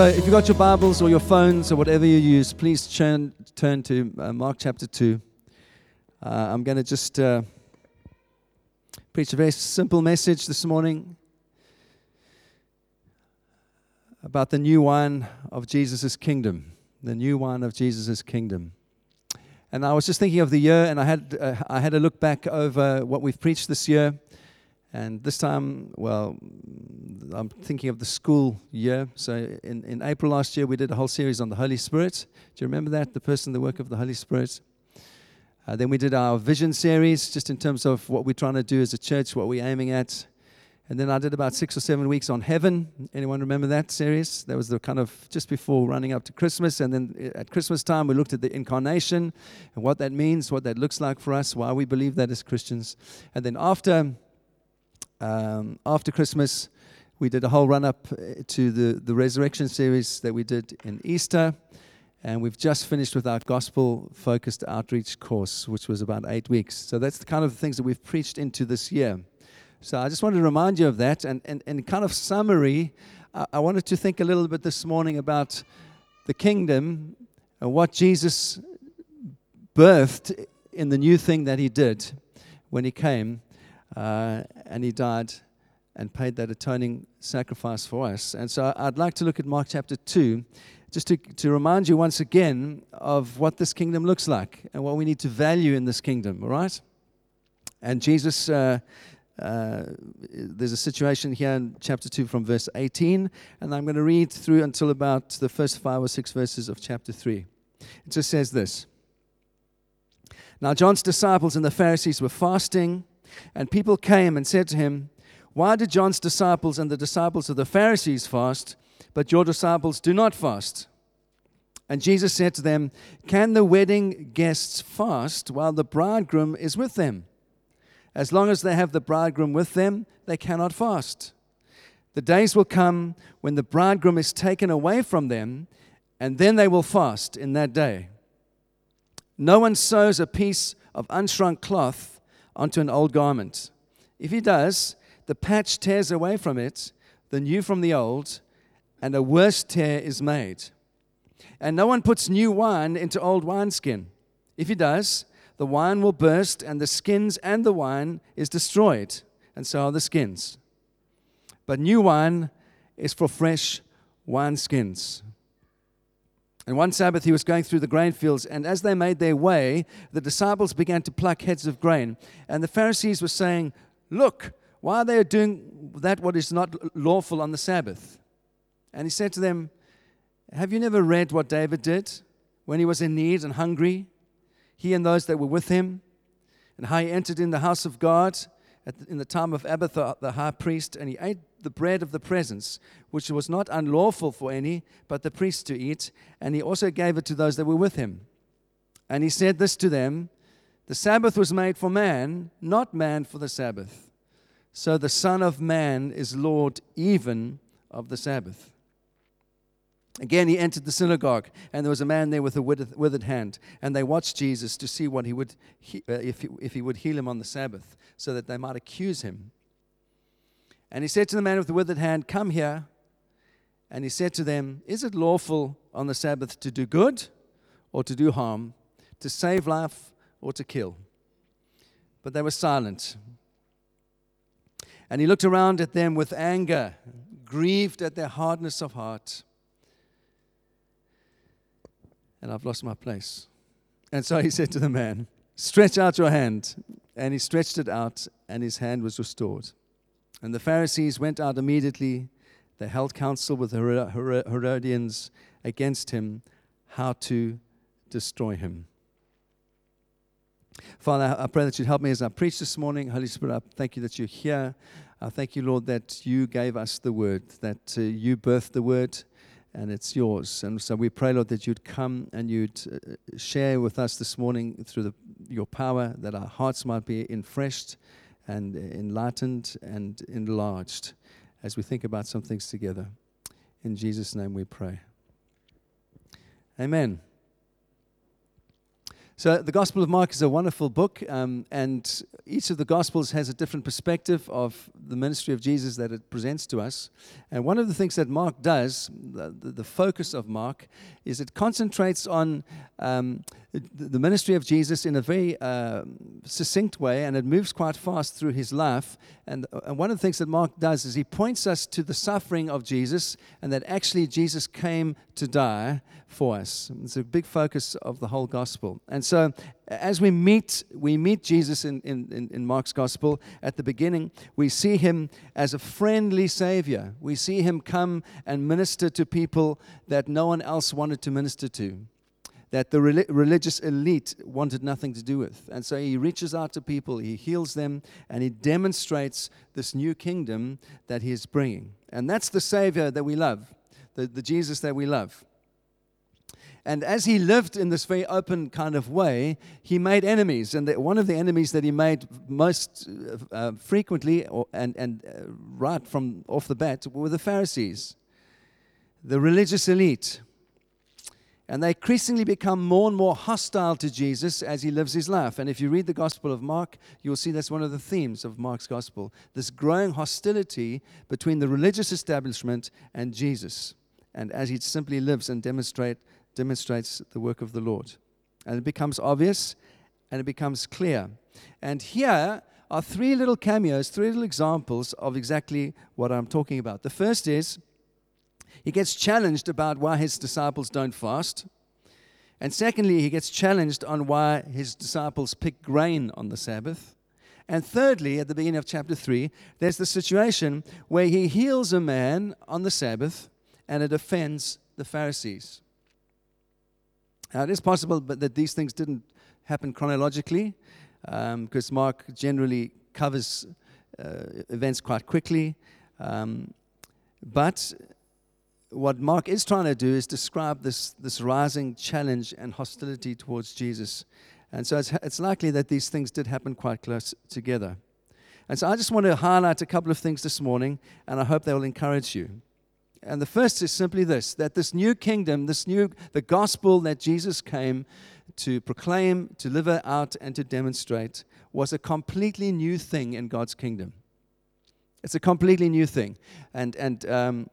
so if you've got your Bibles or your phones or whatever you use, please turn, turn to uh, Mark chapter 2. Uh, I'm going to just uh, preach a very simple message this morning about the new wine of Jesus' kingdom. The new wine of Jesus' kingdom. And I was just thinking of the year, and I had, uh, I had a look back over what we've preached this year. And this time, well, I'm thinking of the school year. So in, in April last year, we did a whole series on the Holy Spirit. Do you remember that? The person, the work of the Holy Spirit. Uh, then we did our vision series, just in terms of what we're trying to do as a church, what we're aiming at. And then I did about six or seven weeks on heaven. Anyone remember that series? That was the kind of just before running up to Christmas. And then at Christmas time, we looked at the incarnation and what that means, what that looks like for us, why we believe that as Christians. And then after um, after Christmas, we did a whole run up uh, to the, the resurrection series that we did in Easter. And we've just finished with our gospel focused outreach course, which was about eight weeks. So that's the kind of things that we've preached into this year. So I just wanted to remind you of that. And, and, and kind of summary, I, I wanted to think a little bit this morning about the kingdom and what Jesus birthed in the new thing that he did when he came uh, and he died and paid that atoning sacrifice for us. And so I'd like to look at Mark chapter 2 just to, to remind you once again of what this kingdom looks like and what we need to value in this kingdom, all right? And Jesus, uh, uh, there's a situation here in chapter 2 from verse 18, and I'm going to read through until about the first five or six verses of chapter 3. It just says this Now, John's disciples and the Pharisees were fasting and people came and said to him, Why did John's disciples and the disciples of the Pharisees fast, but your disciples do not fast? And Jesus said to them, Can the wedding guests fast while the bridegroom is with them? As long as they have the bridegroom with them, they cannot fast. The days will come when the bridegroom is taken away from them, and then they will fast in that day. No one sews a piece of unshrunk cloth onto an old garment. If he does, the patch tears away from it, the new from the old, and a worse tear is made. And no one puts new wine into old wineskin. If he does, the wine will burst, and the skins and the wine is destroyed, and so are the skins. But new wine is for fresh wineskins. And one Sabbath he was going through the grain fields, and as they made their way, the disciples began to pluck heads of grain. And the Pharisees were saying, Look, why are they doing that what is not lawful on the Sabbath? And he said to them, Have you never read what David did when he was in need and hungry? He and those that were with him, and how he entered in the house of God in the time of Abiathar the high priest, and he ate the bread of the presence, which was not unlawful for any but the priests to eat, and he also gave it to those that were with him. And he said this to them The Sabbath was made for man, not man for the Sabbath. So the Son of Man is Lord even of the Sabbath. Again, he entered the synagogue, and there was a man there with a withered hand. And they watched Jesus to see what he would, uh, if, he, if he would heal him on the Sabbath, so that they might accuse him. And he said to the man with the withered hand, Come here. And he said to them, Is it lawful on the Sabbath to do good or to do harm, to save life or to kill? But they were silent. And he looked around at them with anger, grieved at their hardness of heart. And I've lost my place. And so he said to the man, Stretch out your hand. And he stretched it out, and his hand was restored. And the Pharisees went out immediately. They held counsel with the Herodians against him, how to destroy him. Father, I pray that you'd help me as I preach this morning. Holy Spirit, I thank you that you're here. I thank you, Lord, that you gave us the word, that uh, you birthed the word, and it's yours. And so we pray, Lord, that you'd come and you'd uh, share with us this morning through the, your power, that our hearts might be refreshed and enlightened and enlarged as we think about some things together. In Jesus' name we pray. Amen. So, the Gospel of Mark is a wonderful book, um, and each of the Gospels has a different perspective of the ministry of Jesus that it presents to us. And one of the things that Mark does, the, the focus of Mark, is it concentrates on um, the ministry of Jesus in a very uh, succinct way, and it moves quite fast through his life. And, and one of the things that Mark does is he points us to the suffering of Jesus, and that actually Jesus came to die for us. It's a big focus of the whole gospel. And so, as we meet, we meet Jesus in, in, in Mark's gospel at the beginning. We see him as a friendly savior. We see him come and minister to people that no one else wanted to minister to that the religious elite wanted nothing to do with. And so he reaches out to people, he heals them, and he demonstrates this new kingdom that he is bringing. And that's the Savior that we love, the, the Jesus that we love. And as he lived in this very open kind of way, he made enemies. And one of the enemies that he made most uh, uh, frequently or, and, and uh, right from off the bat were the Pharisees, the religious elite. And they increasingly become more and more hostile to Jesus as he lives his life. And if you read the Gospel of Mark, you'll see that's one of the themes of Mark's Gospel this growing hostility between the religious establishment and Jesus. And as he simply lives and demonstrate demonstrates the work of the Lord. And it becomes obvious and it becomes clear. And here are three little cameos, three little examples of exactly what I'm talking about. The first is he gets challenged about why his disciples don't fast. And secondly, he gets challenged on why his disciples pick grain on the Sabbath. And thirdly, at the beginning of chapter 3, there's the situation where he heals a man on the Sabbath and it offends the Pharisees. Now, it is possible but that these things didn't happen chronologically, because um, Mark generally covers uh, events quite quickly. Um, but what Mark is trying to do is describe this, this rising challenge and hostility towards Jesus. And so it's, it's likely that these things did happen quite close together. And so I just want to highlight a couple of things this morning, and I hope they will encourage you. And the first is simply this that this new kingdom, this new, the gospel that Jesus came to proclaim, to live out, and to demonstrate was a completely new thing in God's kingdom. It's a completely new thing. And, and um,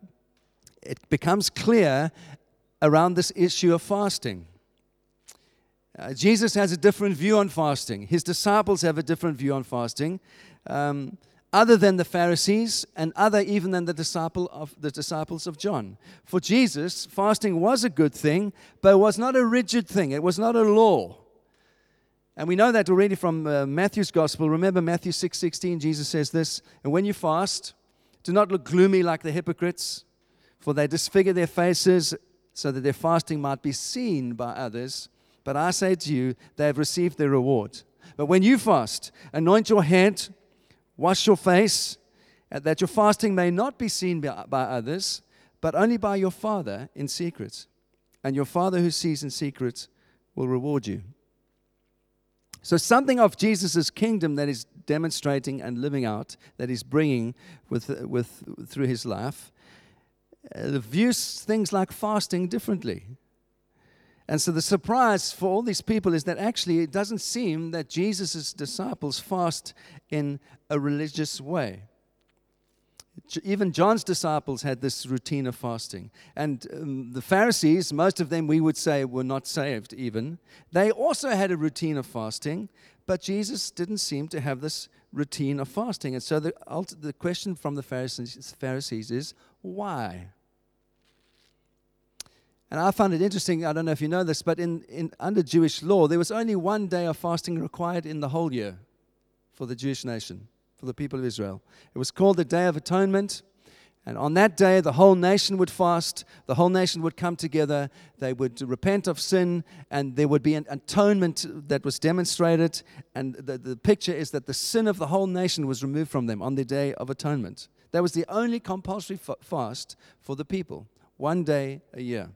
it becomes clear around this issue of fasting. Uh, Jesus has a different view on fasting. His disciples have a different view on fasting. Um, other than the Pharisees and other even than the disciple of the disciples of John. For Jesus, fasting was a good thing, but it was not a rigid thing. It was not a law. And we know that already from uh, Matthew's gospel. Remember Matthew 6:16 16, Jesus says this, and when you fast, do not look gloomy like the hypocrites, for they disfigure their faces so that their fasting might be seen by others. But I say to you, they have received their reward. But when you fast, anoint your head Wash your face, uh, that your fasting may not be seen by, others, but only by your Father in secret. And your Father who sees in secret will reward you. So, something of Jesus' kingdom that is demonstrating and living out, that he's bringing with, with, through his life, uh, views things like fasting differently. And so the surprise for all these people is that actually it doesn't seem that Jesus' disciples fast in a religious way. Even John's disciples had this routine of fasting. And um, the Pharisees, most of them we would say were not saved even, they also had a routine of fasting, but Jesus didn't seem to have this routine of fasting. And so the, the question from the Pharisees, Pharisees is why? And I found it interesting. I don't know if you know this, but in, in, under Jewish law, there was only one day of fasting required in the whole year for the Jewish nation, for the people of Israel. It was called the Day of Atonement. And on that day, the whole nation would fast, the whole nation would come together, they would repent of sin, and there would be an atonement that was demonstrated. And the, the picture is that the sin of the whole nation was removed from them on the Day of Atonement. That was the only compulsory fast for the people, one day a year.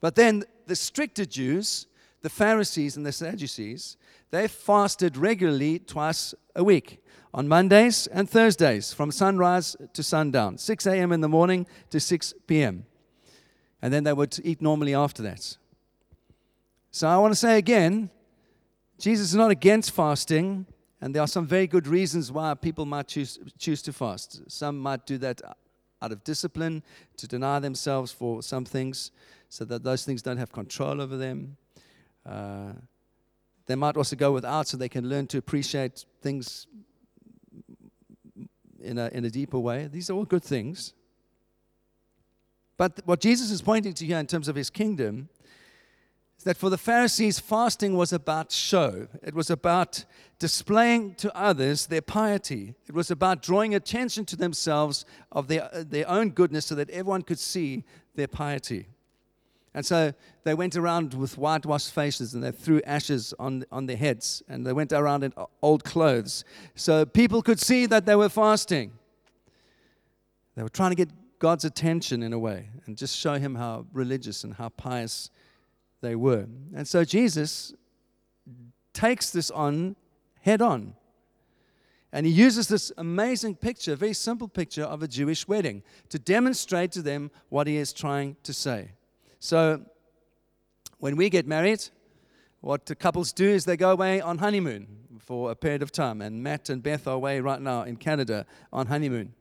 But then the stricter Jews, the Pharisees and the Sadducees, they fasted regularly twice a week on Mondays and Thursdays from sunrise to sundown, 6 a.m. in the morning to 6 p.m. And then they would eat normally after that. So I want to say again Jesus is not against fasting, and there are some very good reasons why people might choose, choose to fast. Some might do that out of discipline, to deny themselves for some things, so that those things don't have control over them. Uh, they might also go without so they can learn to appreciate things in a, in a deeper way. These are all good things. But what Jesus is pointing to here in terms of his kingdom is that for the Pharisees, fasting was about show. It was about displaying to others their piety. It was about drawing attention to themselves of their, their own goodness so that everyone could see their piety. And so they went around with whitewashed faces and they threw ashes on, on their heads and they went around in old clothes so people could see that they were fasting. They were trying to get God's attention in a way and just show him how religious and how pious they were. And so Jesus takes this on head on. And he uses this amazing picture, very simple picture of a Jewish wedding, to demonstrate to them what he is trying to say. So, when we get married, what couples do is they go away on honeymoon for a period of time. And Matt and Beth are away right now in Canada on honeymoon.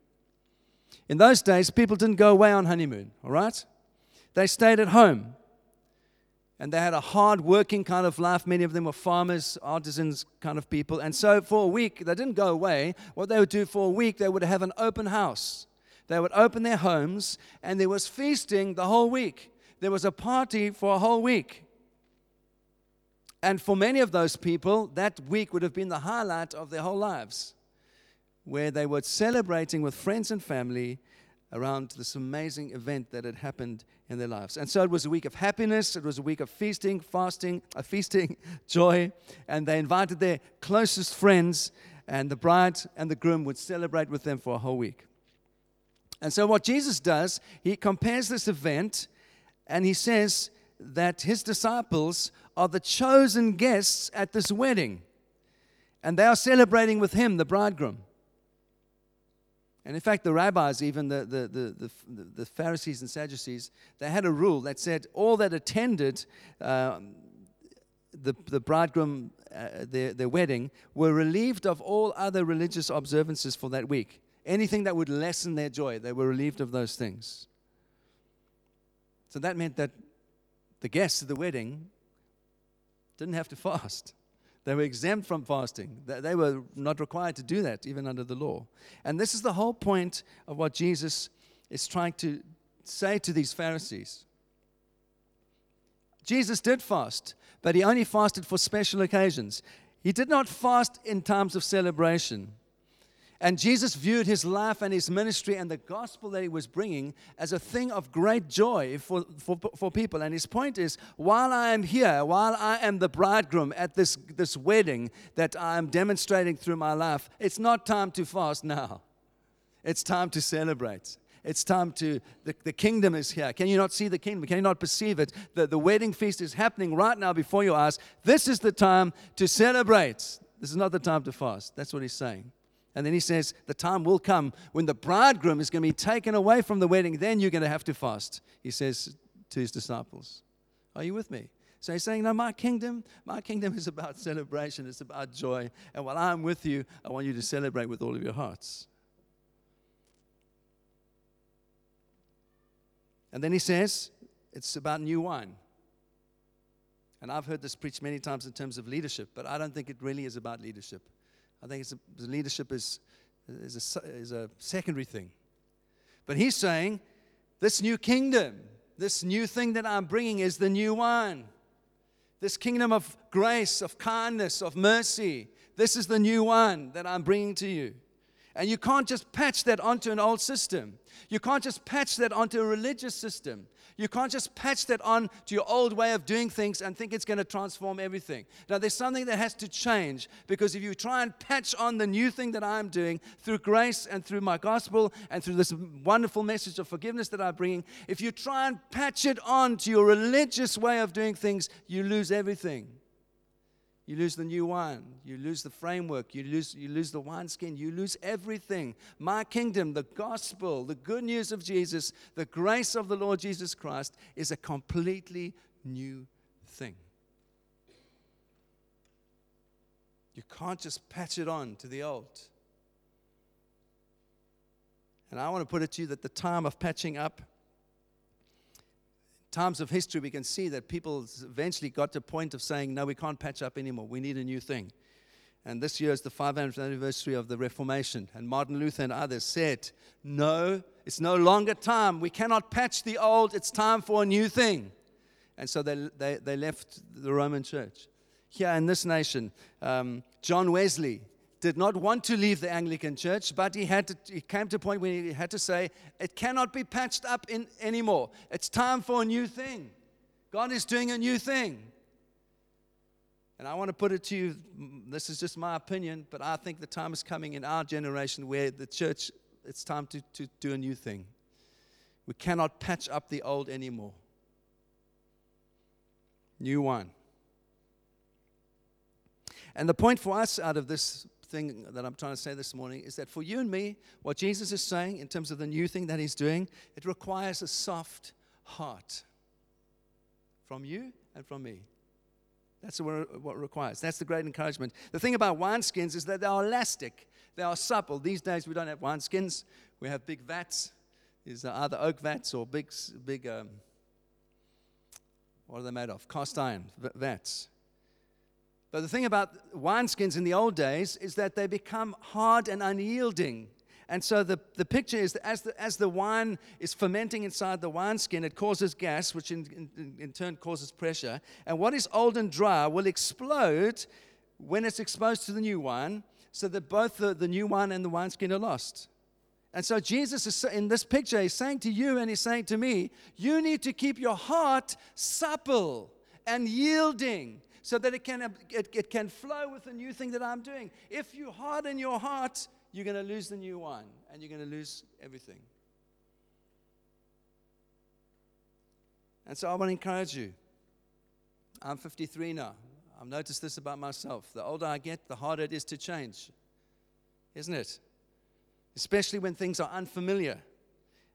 In those days, people didn't go away on honeymoon, all right? They stayed at home. And they had a hard working kind of life. Many of them were farmers, artisans kind of people. And so for a week, they didn't go away. What they would do for a week, they would have an open house. They would open their homes, and there was feasting the whole week. There was a party for a whole week. And for many of those people, that week would have been the highlight of their whole lives where they were celebrating with friends and family around this amazing event that had happened in their lives. And so it was a week of happiness, it was a week of feasting, fasting, a feasting, joy, and they invited their closest friends, and the bride and the groom would celebrate with them for a whole week. And so what Jesus does, he compares this event and he says that his disciples are the chosen guests at this wedding. And they are celebrating with him, the bridegroom. And in fact, the rabbis, even the, the, the, the, Pharisees and Sadducees, they had a rule that said all that attended uh, the, the bridegroom, uh, their, their wedding, were relieved of all other religious observances for that week. Anything that would lessen their joy, they were relieved of those things. So that meant that the guests at the wedding didn't have to fast. They were exempt from fasting. They were not required to do that, even under the law. And this is the whole point of what Jesus is trying to say to these Pharisees. Jesus did fast, but he only fasted for special occasions. He did not fast in times of celebration. And Jesus viewed his life and his ministry and the gospel that he was bringing as a thing of great joy for, for, for people. And his point is while I am here, while I am the bridegroom at this, this wedding that I am demonstrating through my life, it's not time to fast now. It's time to celebrate. It's time to, the, the kingdom is here. Can you not see the kingdom? Can you not perceive it? The, the wedding feast is happening right now before your eyes. This is the time to celebrate. This is not the time to fast. That's what he's saying. And then he says, The time will come when the bridegroom is going to be taken away from the wedding. Then you're going to have to fast. He says to his disciples, Are you with me? So he's saying, No, my kingdom, my kingdom is about celebration, it's about joy. And while I'm with you, I want you to celebrate with all of your hearts. And then he says, It's about new wine. And I've heard this preached many times in terms of leadership, but I don't think it really is about leadership. I think a, leadership is, is, a, is a secondary thing. But he's saying, this new kingdom, this new thing that I'm bringing is the new one. This kingdom of grace, of kindness, of mercy. This is the new one that I'm bringing to you. And you can't just patch that onto an old system. You can't just patch that onto a religious system. You can't just patch that on to your old way of doing things and think it's going to transform everything. Now, there's something that has to change because if you try and patch on the new thing that I'm doing through grace and through my gospel and through this wonderful message of forgiveness that I'm bringing, if you try and patch it on to your religious way of doing things, you lose everything. You lose the new wine. You lose the framework. You lose, you lose the wineskin. You lose everything. My kingdom, the gospel, the good news of Jesus, the grace of the Lord Jesus Christ is a completely new thing. You can't just patch it on to the old. And I want to put it to you that the time of patching up times of history, we can see that people eventually got to a point of saying, no, we can't patch up anymore. We need a new thing. And this year is the 500th anniversary of the Reformation. And Martin Luther and others said, no, it's no longer time. We cannot patch the old. It's time for a new thing. And so they, they, they left the Roman church. Here in this nation, um, John Wesley did not want to leave the Anglican church, but he, had to, he came to a point where he had to say, it cannot be patched up in, anymore. It's time for a new thing. God is doing a new thing. And I want to put it to you this is just my opinion, but I think the time is coming in our generation where the church, it's time to, to do a new thing. We cannot patch up the old anymore. New one. And the point for us out of this thing that I'm trying to say this morning is that for you and me, what Jesus is saying in terms of the new thing that he's doing, it requires a soft heart from you and from me. That's what requires. That's the great encouragement. The thing about wineskins is that they are elastic, they are supple. These days we don't have wineskins, we have big vats. These are either oak vats or big, big um, what are they made of? Cast iron vats. But the thing about wineskins in the old days is that they become hard and unyielding. And so the, the picture is that as the, as the wine is fermenting inside the wineskin, it causes gas, which in, in, in turn causes pressure. And what is old and dry will explode when it's exposed to the new wine, so that both the, the new wine and the wineskin are lost. And so Jesus is in this picture, he's saying to you and he's saying to me, you need to keep your heart supple and yielding so that it can, it, it can flow with the new thing that I'm doing. If you harden your heart, you're going to lose the new wine and you're going to lose everything. And so I want to encourage you. I'm 53 now. I've noticed this about myself. The older I get, the harder it is to change, isn't it? Especially when things are unfamiliar,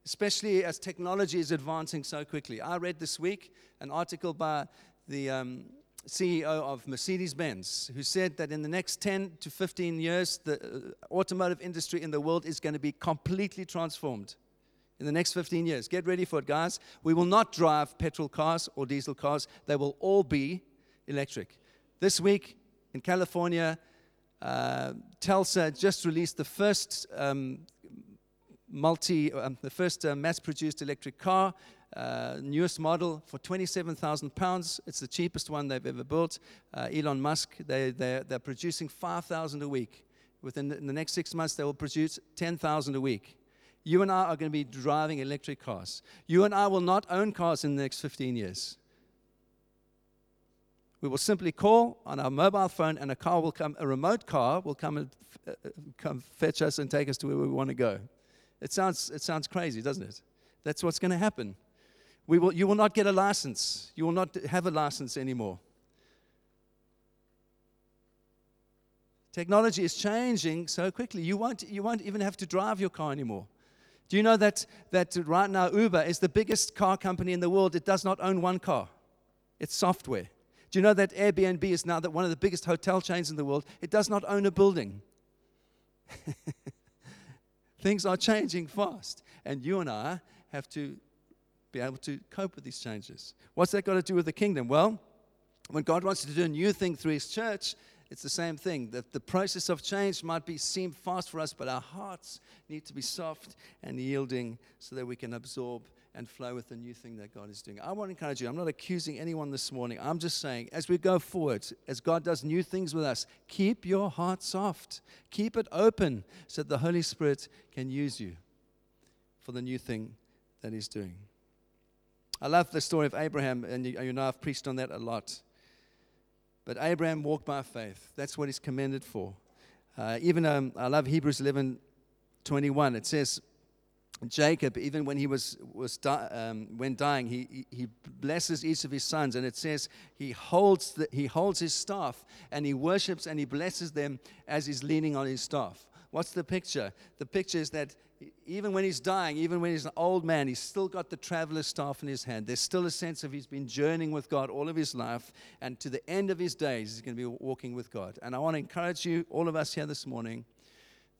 especially as technology is advancing so quickly. I read this week an article by the um, CEO of Mercedes Benz, who said that in the next 10 to 15 years, the uh, automotive industry in the world is going to be completely transformed. In the next 15 years. Get ready for it, guys. We will not drive petrol cars or diesel cars, they will all be electric. This week in California, uh, Tesla just released the first um, multi, um, the first uh, mass-produced electric car uh, newest model for 27,000 pounds. It's the cheapest one they've ever built. Uh, Elon Musk, they, they're, they're producing 5,000 a week. Within the, the next six months, they will produce 10,000 a week. You and I are going to be driving electric cars. You and I will not own cars in the next 15 years. We will simply call on our mobile phone, and a car will come, a remote car will come and uh, come fetch us and take us to where we want to go. It sounds, it sounds crazy, doesn't it? That's what's going to happen. We will, you will not get a license. You will not have a license anymore. Technology is changing so quickly. You won't, you won't even have to drive your car anymore. Do you know that, that right now Uber is the biggest car company in the world? It does not own one car, it's software. Do you know that Airbnb is now one of the biggest hotel chains in the world? It does not own a building. Things are changing fast, and you and I have to be able to cope with these changes. What's that got to do with the kingdom? Well, when God wants to do a new thing through His church, it's the same thing. The, the process of change might be seem fast for us, but our hearts need to be soft and yielding so that we can absorb and flow with the new thing that God is doing. I want to encourage you. I'm not accusing anyone this morning. I'm just saying, as we go forward, as God does new things with us, keep your heart soft. Keep it open so that the Holy Spirit can use you for the new thing that He's doing. I love the story of Abraham, and you, you know I've preached on that a lot. But Abraham walked by faith. That's what he's commended for. Uh, even um, I love Hebrews 11 21. It says, Jacob, even when he was, was di- um, when dying, he, he blesses each of his sons, and it says he holds, the, he holds his staff and he worships and he blesses them as he's leaning on his staff. What's the picture? The picture is that even when he's dying, even when he's an old man, he's still got the traveler's staff in his hand. There's still a sense of he's been journeying with God all of his life, and to the end of his days, he's going to be walking with God. And I want to encourage you, all of us here this morning,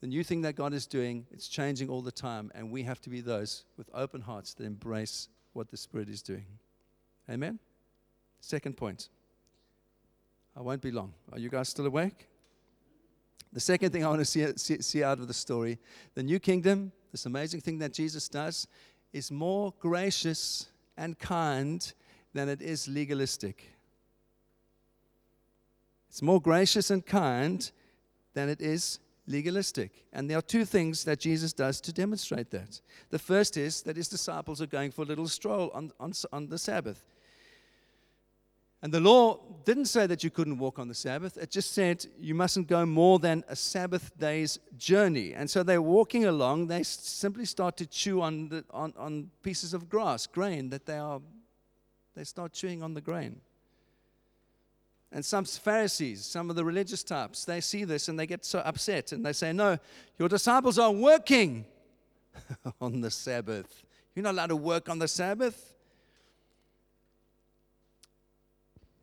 the new thing that God is doing, it's changing all the time, and we have to be those with open hearts that embrace what the Spirit is doing. Amen? Second point. I won't be long. Are you guys still awake? The second thing I want to see, see, see, out of the story the new kingdom, this amazing thing that Jesus does, is more gracious and kind than it is legalistic. It's more gracious and kind than it is legalistic. And there are two things that Jesus does to demonstrate that. The first is that his disciples are going for a little stroll on, on, on the Sabbath. And the law didn't say that you couldn't walk on the Sabbath. It just said you mustn't go more than a Sabbath day's journey. And so they're walking along. They simply start to chew on, the, on, on pieces of grass, grain that they are, they start chewing on the grain. And some Pharisees, some of the religious types, they see this and they get so upset and they say, No, your disciples are working on the Sabbath. You're not allowed to work on the Sabbath.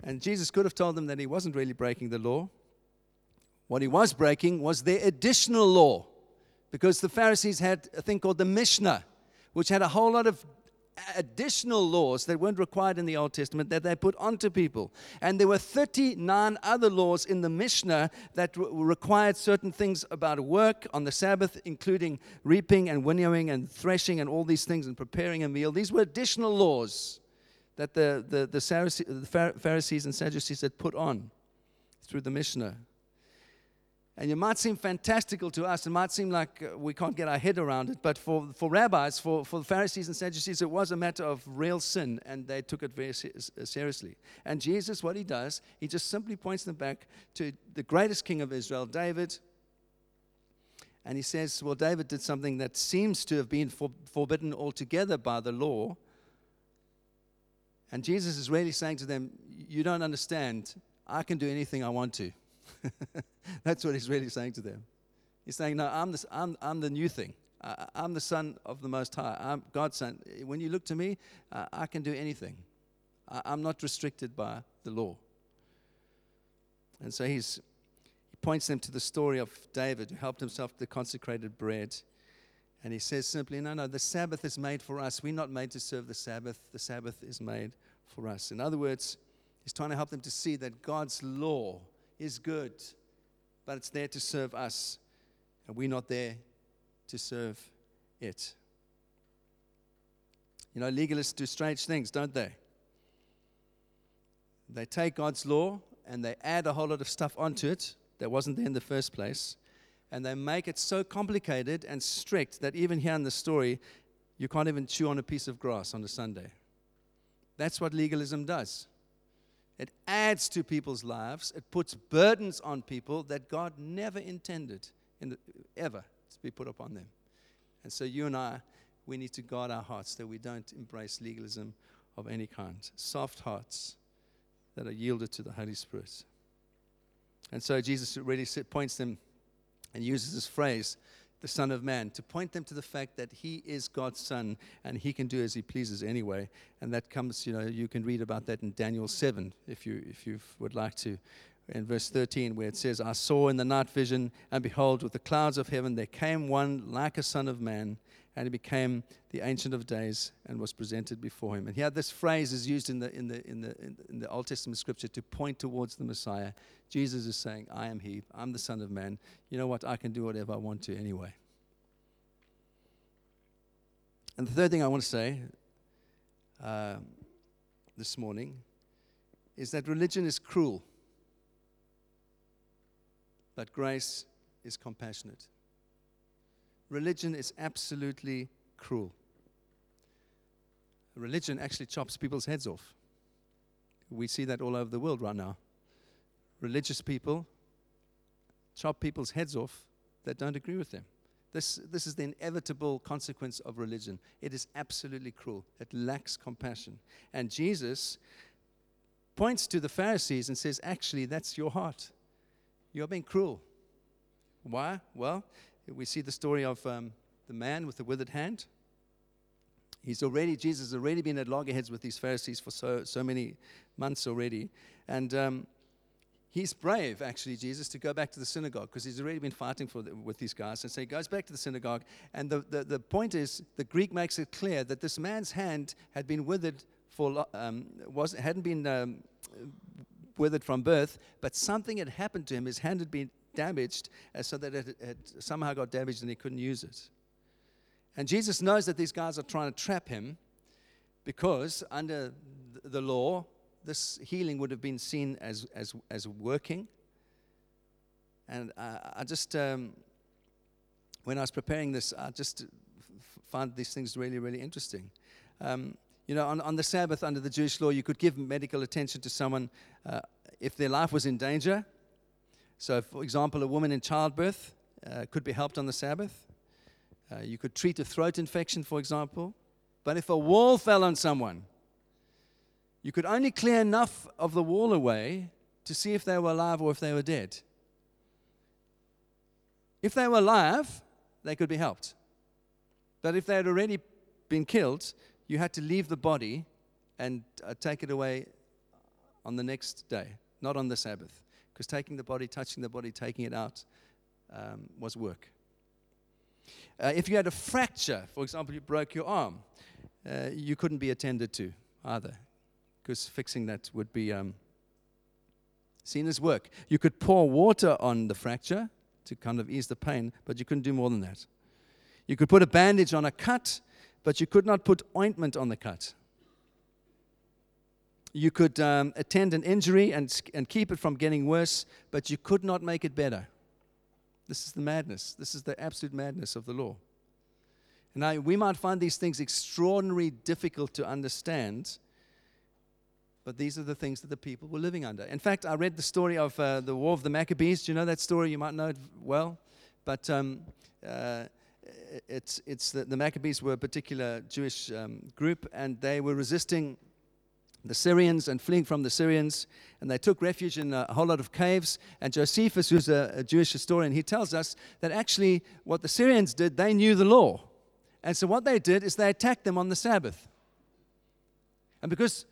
And Jesus could have told them that he wasn't really breaking the law. What he was breaking was their additional law, because the Pharisees had a thing called the Mishnah, which had a whole lot of additional laws that weren't required in the Old Testament that they put onto people. And there were 39 other laws in the Mishnah that required certain things about work on the Sabbath, including reaping and winnowing and threshing and all these things and preparing a meal. These were additional laws that the, the, the, Pharisees and Sadducees had put on through the Mishnah. And it might seem fantastical to us. It might seem like uh, we can't get our head around it. But for, for rabbis, for, for the Pharisees and Sadducees, it was a matter of real sin, and they took it very uh, seriously. And Jesus, what he does, he just simply points them back to the greatest king of Israel, David. And he says, Well, David did something that seems to have been for, forbidden altogether by the law and Jesus is really saying to them, You don't understand. I can do anything I want to. That's what he's really saying to them. He's saying, No, I'm, the I'm, I'm the new thing. I, am the Son of the Most High. I'm God's Son. When you look to me, uh, I can do anything. I, I'm not restricted by the law. And so he's, he points them to the story of David, who helped himself to the consecrated bread and he says simply, no, no, the Sabbath is made for us. We're not made to serve the Sabbath. The Sabbath is made for us. In other words, he's trying to help them to see that God's law is good, but it's there to serve us, and we're not there to serve it. You know, legalists do strange things, don't they? They take God's law and they add a whole lot of stuff onto it that wasn't there in the first place and they make it so complicated and strict that even here in the story, you can't even chew on a piece of grass on a Sunday. That's what legalism does. It adds to people's lives, it puts burdens on people that God never intended in the, ever to be put upon them. And so you and I, we need to guard our hearts that we don't embrace legalism of any kind. Soft hearts that are yielded to the Holy Spirit. And so Jesus really points them and uses this phrase, the Son of Man, to point them to the fact that He is God's Son and He can do as He pleases anyway. And that comes, you know, you can read about that in Daniel 7 if you, if you would like to. In verse 13, where it says, I saw in the night vision, and behold, with the clouds of heaven there came one like a Son of Man and he became the Ancient of Days and was presented before him. And here, this phrase is used in the, in the, in the, in the Old Testament scripture to point towards the Messiah. Jesus is saying, I am He, I'm the Son of Man. You know what? I can do whatever I want to anyway. And the third thing I want to say uh, this morning is that religion is cruel, but grace is compassionate religion is absolutely cruel. Religion actually chops people's heads off. We see that all over the world right now. Religious people chop people's heads off that don't agree with them. This, this is the inevitable consequence of religion. It is absolutely cruel, it lacks compassion. And Jesus points to the Pharisees and says, Actually, that's your heart. You're being cruel. Why? Well, we see the story of um, the man with the withered hand. He's already, Jesus has already been at loggerheads with these Pharisees for so, so many months already. And um, he's brave, actually, Jesus, to go back to the synagogue because he's already been fighting for the, with these guys. And so he goes back to the synagogue. And the, the, the point is, the Greek makes it clear that this man's hand had been withered for, um, was, hadn't been um, withered from birth, but something had happened to him. His hand had been damaged uh, so that it had somehow got damaged and he couldn't use it. And Jesus knows that these guys are trying to trap him because under the law, this healing would have been seen as, as, as working. And uh, I just, um, when I was preparing this, I just found these things really, really interesting. Um, you know, on, on the Sabbath under the Jewish law, you could give medical attention to someone uh, if their life was in danger. So, for example, a woman in childbirth uh, could be helped on the Sabbath. Uh, you could treat a throat infection, for example. But if a wall fell on someone, you could only clear enough of the wall away to see if they were alive or if they were dead. If they were alive, they could be helped. But if they had already been killed, you had to leave the body and uh, take it away on the next day, not on the Sabbath. Because taking the body, touching the body, taking it out um, was work. Uh, if you had a fracture, for example, you broke your arm, uh, you couldn't be attended to either, because fixing that would be um, seen as work. You could pour water on the fracture to kind of ease the pain, but you couldn't do more than that. You could put a bandage on a cut, but you could not put ointment on the cut. You could um, attend an injury and, and keep it from getting worse, but you could not make it better. This is the madness. This is the absolute madness of the law. Now, we might find these things extraordinarily difficult to understand, but these are the things that the people were living under. In fact, I read the story of uh, the War of the Maccabees. Do you know that story? You might know it well. But um, uh, it's, it's the, the, Maccabees were a particular Jewish um, group, and they were resisting the Syrians and fleeing from the Syrians. And they took refuge in a whole lot of caves. And Josephus, who's a, a, Jewish historian, he tells us that actually what the Syrians did, they knew the law. And so what they did is they attacked them on the Sabbath. And because,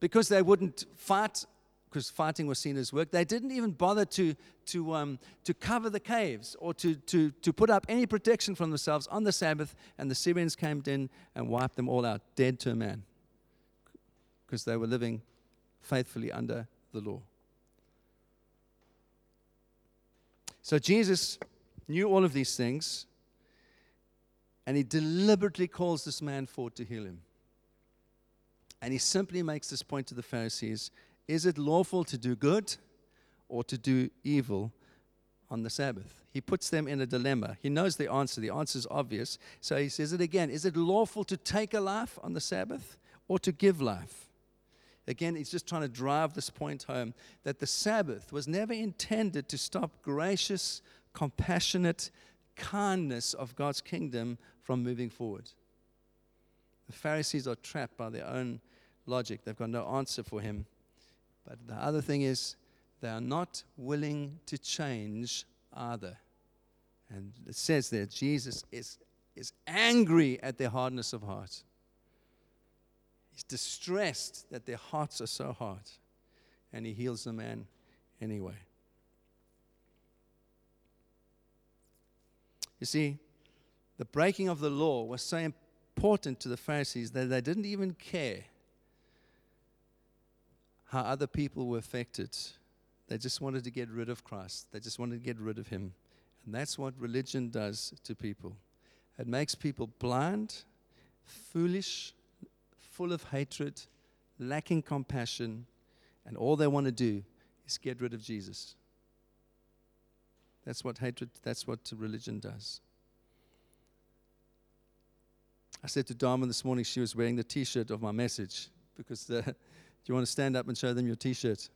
because they wouldn't fight, because fighting was seen as work, they didn't even bother to, to, um, to cover the caves or to, to, to put up any protection from themselves on the Sabbath. And the Syrians came in and wiped them all out, dead to a man because they were living faithfully under the law. So Jesus knew all of these things, and he deliberately calls this man forward to heal him. And he simply makes this point to the Pharisees Is it lawful to do good or to do evil on the Sabbath? He puts them in a dilemma. He knows the answer. The answer is obvious. So he says it again Is it lawful to take a life on the Sabbath or to give life? Again, he's just trying to drive this point home that the Sabbath was never intended to stop gracious, compassionate kindness of God's kingdom from moving forward. The Pharisees are trapped by their own logic, they've got no answer for him. But the other thing is, they are not willing to change either. And it says there, Jesus is, is angry at their hardness of heart. He's distressed that their hearts are so hard. And he heals the man anyway. You see, the breaking of the law was so important to the Pharisees that they didn't even care how other people were affected. They just wanted to get rid of Christ, they just wanted to get rid of him. And that's what religion does to people it makes people blind, foolish, full of hatred, lacking compassion, and all they want to do is get rid of Jesus. That's what hatred, that's what religion does. I said to Dharma this morning, she was wearing the t shirt of my message because the, uh, do you want to stand up and show them your t shirt?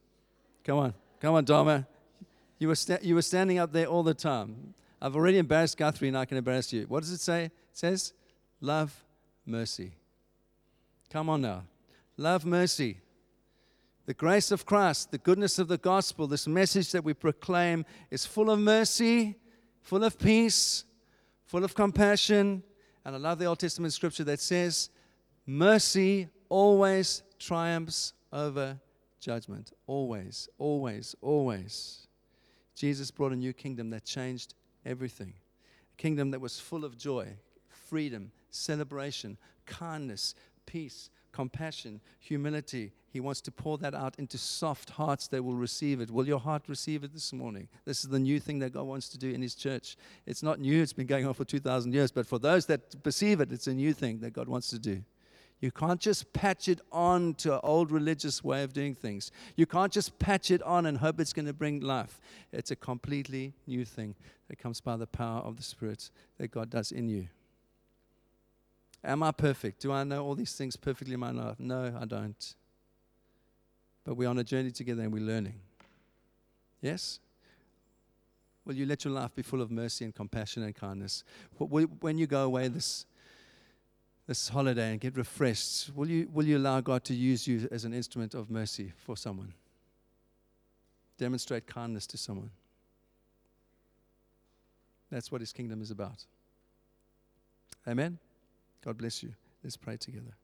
Come on, come on, Dharma. You were, sta- you were standing up there all the time. I've already embarrassed Guthrie and I can embarrass you. What does it say? It says, love, mercy. Come on now. Love mercy. The grace of Christ, the goodness of the gospel, this message that we proclaim is full of mercy, full of peace, full of compassion. And I love the Old Testament scripture that says, mercy always triumphs over judgment. Always, always, always. Jesus brought a new kingdom that changed everything. A kingdom that was full of joy, freedom, celebration, kindness, peace, compassion, humility. He wants to pour that out into soft hearts that will receive it. Will your heart receive it this morning? This is the new thing that God wants to do in His church. It's not new, it's been going on for 2,000 years, but for those that perceive it, it's a new thing that God wants to do. You can't just patch it on to an old religious way of doing things. You can't just patch it on and hope it's going to bring life. It's a completely new thing that comes by the power of the Spirit that God does in you. Am I perfect? Do I know all these things perfectly in my life? No, I don't. But we're on a journey together and we're learning. Yes? Will you let your life be full of mercy and compassion and kindness? When you go away this, this holiday and get refreshed, will you, will you allow God to use you as an instrument of mercy for someone? Demonstrate kindness to someone. That's what His kingdom is about. Amen. God bless you. Let's pray together.